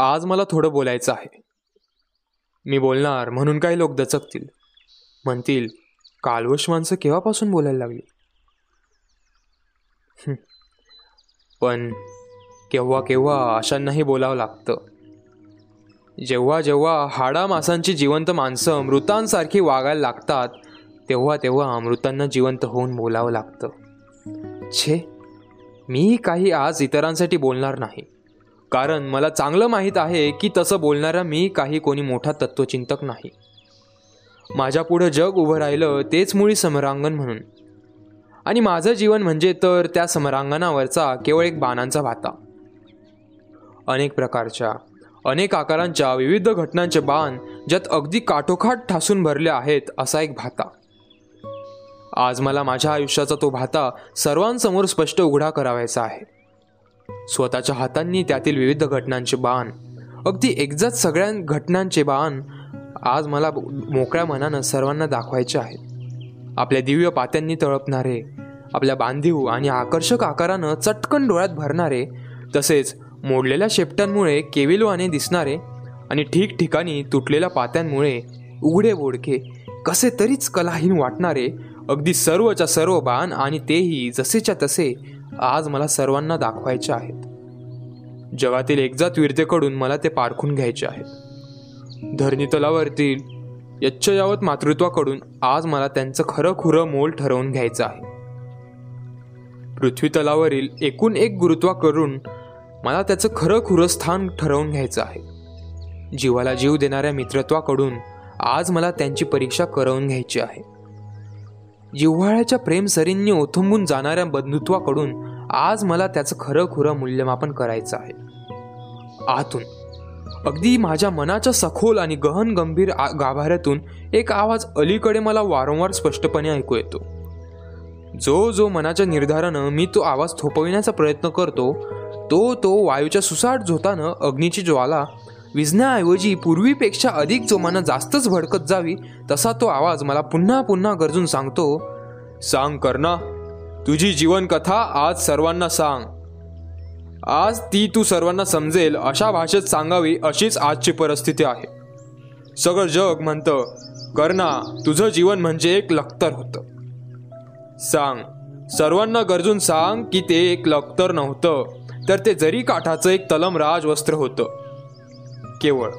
आज मला थोडं बोलायचं आहे. मी बोलणार म्हणून काही लोक दचकतील. म्हणतील कालवश माणसं केव्हापासून बोलायला लागली? पण केव्हा केव्हा अशांनाही बोलावं लागतं. जेव्हा जेव्हा हाडा मासांची जिवंत माणसं मृतांसारखी वागायला लागतात तेव्हा तेव्हा मृतांना जिवंत होऊन बोलावं लागतं. छे मी काही आज इतरांसाठी बोलणार नाही. कारण मला चांगलं माहीत आहे की तसं बोलणारा मी काही कोणी मोठा तत्वचिंतक नाही. माझ्या पुढं जग उभं राहिलं तेच मुळी समरांगण म्हणून. आणि माझं जीवन म्हणजे तर त्या समरांगणावरचा केवळ एक बाणांचा भाता अनेक प्रकारच्या अनेक आकारांच्या विविध घटनांचे बाण ज्यात अगदी काठोखाट ठासून भरले आहेत असा एक भाता. आज मला माझ्या आयुष्याचा तो भाता सर्वांसमोर स्पष्ट उघडा करावायचा आहे. स्वतःच्या हातांनी त्यातील विविध घटनांचे बाण. अगदी एकजात सगळ्या घटनांचे बाण आज मला मोकळ्या मनानं सर्वांना दाखवायचे आहेत. आपल्या दिव्य पात्यांनी तळपणारे आपल्या बांधीव आणि आकर्षक आकारानं चटकन डोळ्यात भरणारे तसेच मोडलेल्या शेपटांमुळे केविलवाने दिसणारे आणि ठिकठिकाणी तुटलेल्या पात्यांमुळे उघडे बोडके कसे तरीच कलाहीन वाटणारे अगदी सर्वच्या सर्व बाण आणि तेही जसेच्या तसे आज मला सर्वांना दाखवायचे आहेत. जगातील एकजात वीरतेकडून मला ते पारखून घ्यायचे आहेत. धरणी तलावरतील यच्छयावत मातृत्वाकडून आज मला त्यांचं खरं खुरं मोल ठरवून घ्यायचं आहे. पृथ्वी तलावरील एकूण एक गुरुत्वा करून मला त्याचं खरं खुरं स्थान ठरवून घ्यायचं आहे. जीवाला जीव देणाऱ्या मित्रत्वाकडून आज मला त्यांची परीक्षा करवून घ्यायची आहे. जिव्हाळ्याच्या प्रेमसरींनी ओथंबून जाणाऱ्या बंधुत्वाकडून आज मला त्याचं खरं खुरं मूल्यमापन करायचं आहे. आतून अगदी माझ्या मनाच्या सखोल आणि गहन गंभीर गाभाऱ्यातून एक आवाज अलीकडे मला वारंवार स्पष्टपणे ऐकू येतो. जो जो मनाच्या निर्धारानं मी तो आवाज थोपविण्याचा प्रयत्न करतो तो तो वायूच्या सुसाट झोतानं अग्नीची ज्वाला विझण्याऐवजी पूर्वीपेक्षा अधिक जोमानं जास्तच भडकत जावी तसा तो आवाज मला पुन्हा पुन्हा गरजून सांगतो सांग करना तुझी जीवनकथा आज सर्वांना सांग. आज ती तू सर्वांना समजेल अशा भाषेत सांगावी अशीच आजची परिस्थिती आहे. सगळं जग म्हणतं करना तुझं जीवन म्हणजे एक लखतर होतं. सांग. सर्वांना गरजून सांग की ते एक लखतर नव्हतं तर ते जरी काठाचं एक तलम राजवस्त्र होतं. केवळ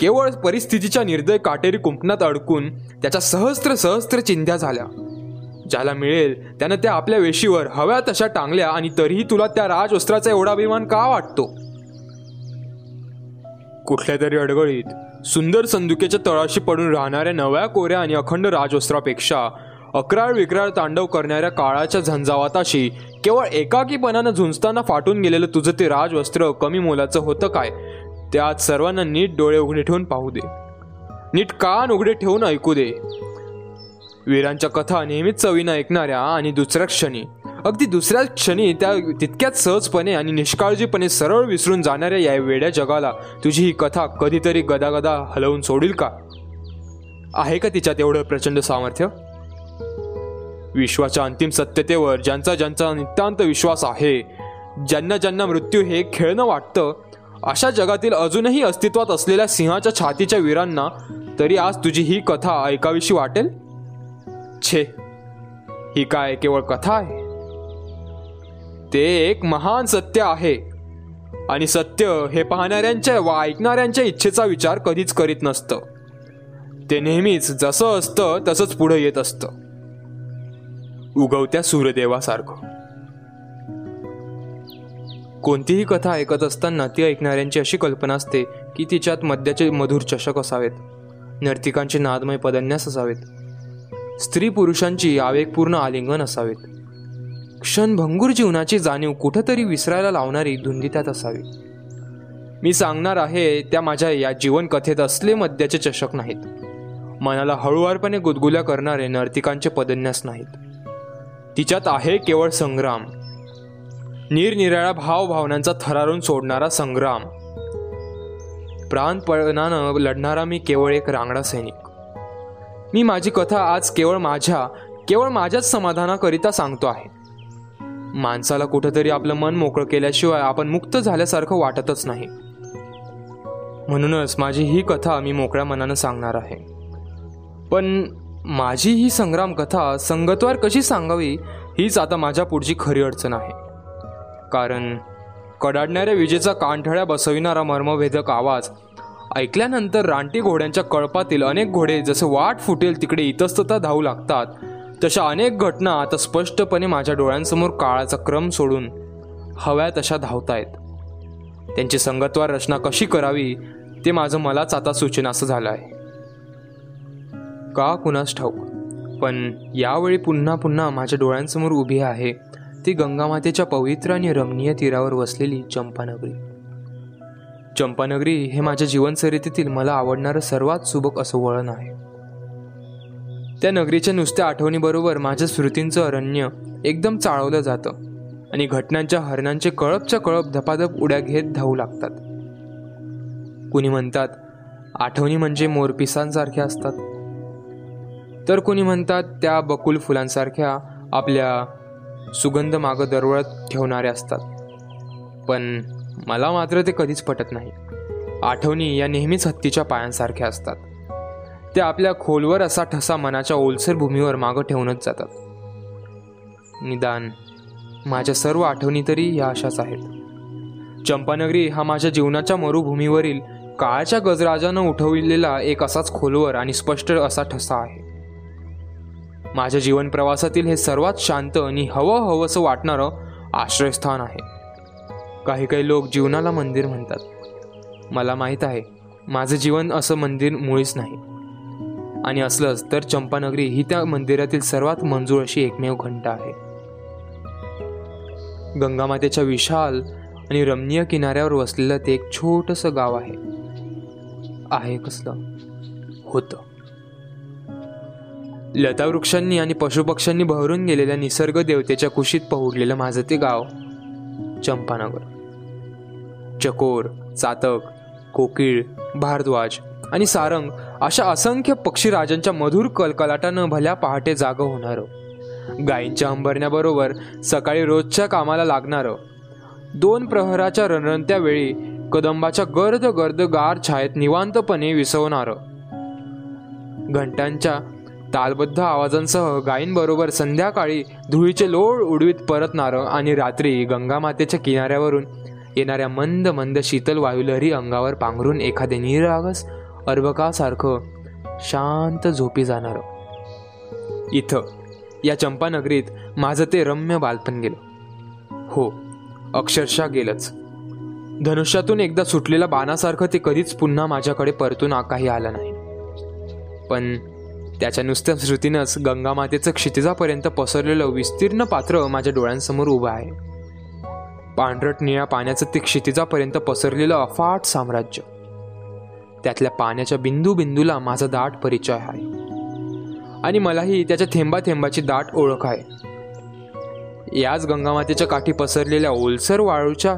केवळ परिस्थितीच्या निर्दय काटेरी कुंपणात अडकून त्याच्या सहस्त्र सहस्त्र चिंध्या झाल्या. ज्याला मिळेल त्यानं त्या आपल्या वेशीवर हव्या तशा टांगल्या आणि तरीही तुला त्या राजवस्त्राचा एवढा अभिमान का वाटतो? कुठल्या तरी अडगळीत सुंदर संदुकेच्या तळाशी पडून राहणाऱ्या नव्या कोऱ्या आणि अखंड राजवस्त्रापेक्षा अकराळ विक्राळ तांडव करणाऱ्या काळाच्या झंझावाताशी केवळ एकाकीपणानं झुंजताना फाटून गेलेलं तुझं ते राजवस्त्र कमी मोलाचं होतं काय? त्यात सर्वांना नीट डोळे उघडे ठेवून पाहू दे. नीट कान उघडे ठेवून ऐकू दे. वीरांच्या कथा नेहमीच चवीनं ऐकणाऱ्या आणि दुसऱ्या क्षणी अगदी दुसऱ्या क्षणी त्या तितक्याच सहजपणे आणि निष्काळजीपणे सरळ विसरून जाणाऱ्या या वेड्या जगाला तुझी ही कथा कधीतरी गदागदा हलवून सोडील का? आहे का तिच्यात एवढं प्रचंड सामर्थ्य? विश्वाच्या अंतिम सत्यतेवर ज्यांचा ज्यांचा नितांत विश्वास आहे ज्यांना ज्यांना मृत्यू हे खेळणं वाटतं अशा जगातील अजूनही अस्तित्वात असलेल्या सिंहाच्या छातीच्या वीरांना तरी आज तुझी ही कथा ऐकावीशी वाटेल? छे ही काय केवळ कथा आहे? ते एक महान सत्य आहे आणि सत्य हे पाहणाऱ्यांच्या व ऐकणाऱ्यांच्या इच्छेचा विचार कधीच करीत नसतं. ते नेहमीच जसं असतं तसंच पुढे येत असतं. उगवत्या सूर्यदेवासारखं. कोणतीही कथा ऐकत असताना ती ऐकणाऱ्यांची अशी कल्पना असते की तिच्यात मद्याचे मधुर चषक असावेत. नर्तिकांचे नादमय पदन्यास असावेत. स्त्री पुरुषांची आवेगपूर्ण आलिंगन असावेत. क्षणभंगूर जीवनाची जाणीव कुठंतरी विसरायला लावणारी धुंदी त्यात असावी. मी सांगणार आहे त्या माझ्या या जीवनकथेत असले मद्याचे चषक नाहीत. मनाला हळूवारपणे गुदगुल्या करणारे नर्तिकांचे पदन्यास नाहीत. तिच्यात आहे केवळ संग्राम. निरनिराळ्या भावभावनांचा थरारून सोडणारा संग्राम. प्राणपणानं लढणारा मी केवळ एक रांगडा सैनिक. मी माझी कथा आज केवळ माझ्या केवळ माझ्याच समाधानाकरिता सांगतो आहे. माणसाला कुठंतरी आपलं मन मोकळं केल्याशिवाय आपण मुक्त झाल्यासारखं वाटतच नाही. म्हणूनच माझी ही कथा मी मोकळ्या मनानं सांगणार आहे. पण माझी ही संग्राम कथा संगतवार कशी सांगावी हीच आता माझ्या पुढची खरी अडचण आहे. कारण कडाडणाऱ्या विजेचा कानठळ्या बसविणारा मर्मभेदक आवाज ऐकल्यानंतर रानटी घोड्यांच्या कळपातील अनेक घोडे जसे वाट फुटेल तिकडे इतस्तता धावू लागतात. तशा अनेक घटना आता स्पष्टपणे माझ्या डोळ्यांसमोर काळाचा क्रम सोडून हव्या तशा धावतायत. त्यांची संगतवार रचना कशी करावी ते माझं मलाच आता सूचना असं झालं आहे का कुणास ठाऊक? पण यावेळी पुन्हा पुन्हा माझ्या डोळ्यांसमोर उभी आहे. ती गंगामातेच्या पवित्र आणि रमणीय तीरावर वसलेली चंपानगरी. चंपानगरी हे माझ्या जीवनसरितीतील मला आवडणारं सर्वात सुबक असं वळण आहे. त्या नगरीच्या नुसत्या आठवणीबरोबर माझ्या स्मृतींचं अरण्य एकदम चाळवलं जातं आणि घटनांच्या हरणांचे कळपच्या कळप धपाधप उड्या घेत धावू लागतात. कुणी म्हणतात आठवणी म्हणजे मोरपिसांसारख्या असतात. तर कुणी म्हणतात त्या बकुल फुलांसारख्या आपल्या सुगंध मागं दरवळत ठेवणारे असतात. पण मला मात्र ते कधीच पटत नाही. आठवणी या नेहमीच हत्तीच्या पायांसारख्या असतात. ते आपल्या खोलवर असा ठसा मनाच्या ओलसर भूमीवर मागं ठेवूनच जातात. निदान माझ्या सर्व आठवणी तरी या अशाच आहेत. चंपानगरी हा माझ्या जीवनाच्या मरुभूमीवरील काळाच्या गजराजानं उठविलेला एक असाच खोलवर आणि स्पष्ट असा ठसा आहे. माझ्या जीवन प्रवासातील हे सर्वात शांत आणि हवं हवंसं वाटणारं आश्रयस्थान आहे. काही काही लोक जीवनाला मंदिर म्हणतात. मला माहीत आहे माझं जीवन असं मंदिर मुळीच नाही. आणि असलंच तर चंपानगरी ही त्या मंदिरातील सर्वात मंजूर अशी एकमेव घंटा आहे. गंगामातेच्या विशाल आणि रमणीय किनाऱ्यावर वसलेलं ते एक छोटंसं गाव आहे. आहे कसलं? होतं. लतावृक्षांनी आणि पशुपक्ष्यांनी बहरून गेलेल्या निसर्ग देवतेच्या कुशीत पहुडलेलं माझं ते गाव चंपानगर. चकोर चातक कोकिळ भारद्वाज आणि सारंग अशा असंख्य पक्षीराजांच्या मधुर कलकलाटानं भल्या पहाटे जाग होणारं. गायींच्या अंबरण्याबरोबर सकाळी रोजच्या कामाला लागणारं. दोन प्रहराच्या रणरणत्या वेळी कदंबाच्या गर्द गर्द गार छायेत निवांतपणे विसवणारं. घंटांच्या तालबद्ध आवाजांसह गायींबरोबर संध्याकाळी धुळीचे लोळ उडवीत परतणारं आणि रात्री गंगामातेच्या किनाऱ्यावरून येणाऱ्या मंद मंद शीतल वायुलहरी अंगावर पांघरून एखादे निरागस अर्भकासारखं शांत झोपी जाणारं. इथं या चंपानगरीत माझं ते रम्य बालपण गेलं. हो अक्षरशः गेलंच. धनुष्यातून एकदा सुटलेल्या बाणासारखं ते कधीच पुन्हा माझ्याकडे परतून काही आलं नाही. पण त्याच्या नुसत्या श्रुतीनंच गंगामातेचं क्षितिजापर्यंत पसरलेलं विस्तीर्ण पात्र माझ्या डोळ्यांसमोर उभं आहे. पांढरट निळ्या पाण्याचं ते क्षितिजापर्यंत पसरलेलं अफाट साम्राज्य. त्यातल्या पाण्याच्या बिंदू बिंदूला माझा दाट परिचय आहे. आणि मलाही त्याच्या थेंबा थेंबाची दाट ओळख आहे. याच गंगामातेच्या काठी पसरलेल्या ओलसर वाळूच्या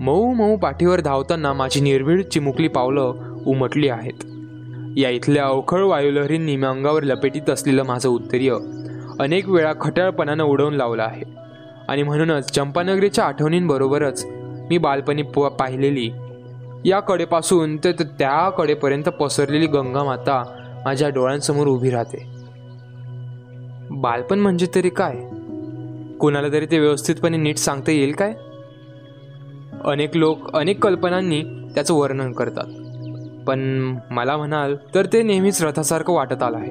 मऊ मऊ पाठीवर धावताना माझी निर्भीड चिमुकली पावलं उमटली आहेत. या इथल्या अवखळ वायुलहरींनी मी अंगावर लपेटीत असलेलं माझं उत्तरीय अनेक वेळा खटाळपणानं उडवून लावलं आहे. आणि म्हणूनच चंपानगरीच्या आठवणींबरोबरच मी बालपणी पाहिलेली या कडेपासून ते त्या कडेपर्यंत पसरलेली गंगा माता माझ्या डोळ्यांसमोर उभी राहते. बालपण म्हणजे तरी काय? कोणाला तरी ते व्यवस्थितपणे नीट सांगता येईल काय? अनेक लोक अनेक कल्पनांनी त्याचं वर्णन करतात. पण मला म्हणाल तर ते नेहमीच रथासारखं वाटत आलं आहे.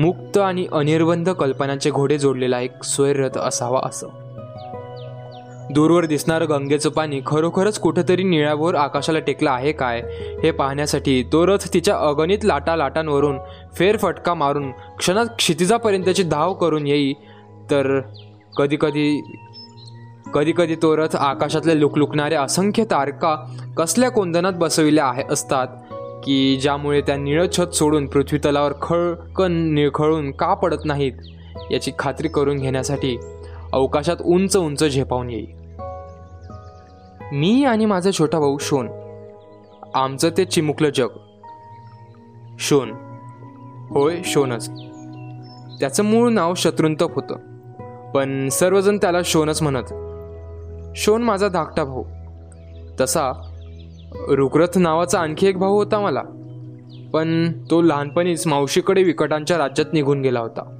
मुक्त आणि अनिर्बंध कल्पनांचे घोडे जोडलेला एक स्वैरथ असावा असं. दूरवर दिसणारं गंगेचं पाणी खरोखरच कुठंतरी निळ्यावर आकाशाला टेकलं आहे काय हे पाहण्यासाठी तो रथ तिच्या अगणित लाटा लाटांवरून फेरफटका मारून क्षणात क्षितिजापर्यंतची धाव करून येई तर कधीकधी कधीकधी तो रथ आकाशातल्या लुकलुकणाऱ्या असंख्य तारका कसल्या कोंदनात बसविल्या आहे असतात की ज्यामुळे त्या निळछत सोडून पृथ्वी तलावर खळकन निळखळून का पडत नाहीत याची खात्री करून घेण्यासाठी अवकाशात उंच उंच झेपावून येईल. मी आणि माझा छोटा भाऊ शोन. आमचं ते चिमुकलं जग. शोन. होय शोनच. त्याचं मूळ नाव शत्रुंतप होतं. पण सर्वजण त्याला शोनच म्हणत. शोन माझा धाकटा भाऊ. तसा रुग्रथ नावाचा आणखी एक भाऊ होता मला. पण तो लहानपणीच मावशीकडे विकटांच्या राज्यात निघून गेला होता.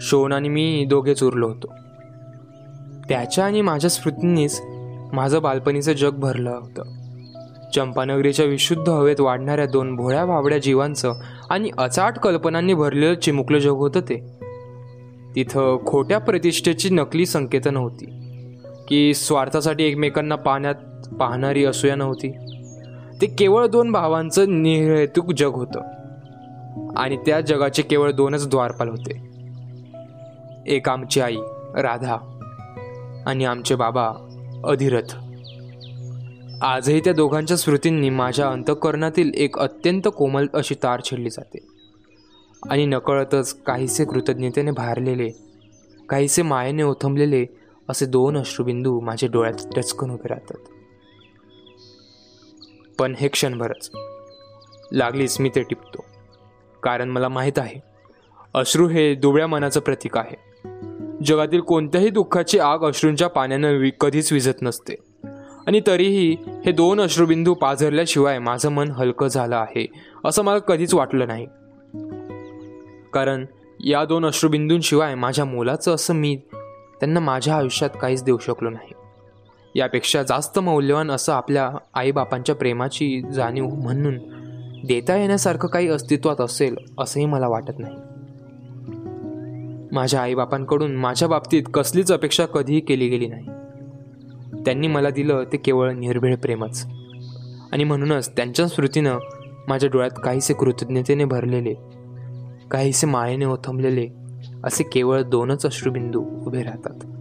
शोन आणि मी दोघेच उरलो होतो. त्याच्या आणि माझ्या स्मृतींनीच माझं बालपणीचं जग भरलं होतं. चंपानगरीच्या विशुद्ध हवेत वाढणाऱ्या दोन भोळ्या भावड्या जीवांचं आणि अचाट कल्पनांनी भरलेलं चिमुकलं जग होतं ते. तिथं खोट्या प्रतिष्ठेची नकली संकेत नव्हती की स्वार्थासाठी एकमेकांना पाण्यात पाहणारी असूया नव्हती. ते केवळ दोन भावांचं निहेतुक जग होतं. आणि त्या जगाचे केवळ दोनच द्वारपाल होते. एक आमची आई राधा आणि आमचे बाबा अधिरथ. आजही त्या दोघांच्या स्मृतींनी माझ्या अंतःकरणातील एक अत्यंत कोमल अशी तार छेडली जाते. आणि नकळतच काहीसे कृतज्ञतेने भारलेले काहीसे मायेने ओथंबलेले असे दोन अश्रुबिंदू माझ्या डोळ्यात टचकून उभे राहतात. पण हे क्षणभरच. लागलीच मी ते टिपतो. कारण मला माहीत आहे अश्रू हे दुबळ्या मनाचं प्रतीक आहे. जगातील कोणत्याही दुःखाची आग अश्रूंच्या पाण्यानं वि कधीच विझत नसते. आणि तरीही हे दोन अश्रुबिंदू पाझरल्याशिवाय माझं मन हलकं झालं आहे असं मला कधीच वाटलं नाही. कारण या दोन अश्रुबिंदूंशिवाय माझ्या मुलाचं असं मी त्यांना माझ्या आयुष्यात काहीच देऊ शकलो नाही. यापेक्षा जास्त मौल्यवान असं आपल्या आईबापांच्या प्रेमाची जाणीव म्हणून देता येण्यासारखं काही अस्तित्वात असेल असंही मला वाटत नाही. माझ्या आईबापांकडून माझ्या बाबतीत कसलीच अपेक्षा कधीही केली गेली नाही. त्यांनी मला दिलं ते केवळ निर्भीळ प्रेमच. आणि म्हणूनच त्यांच्या स्मृतीनं माझ्या डोळ्यात काहीसे कृतज्ञतेने भरलेले काहीसे मायेने ओथंबलेले असे केवळ दोनच अश्रुबिंदू उभे राहतात.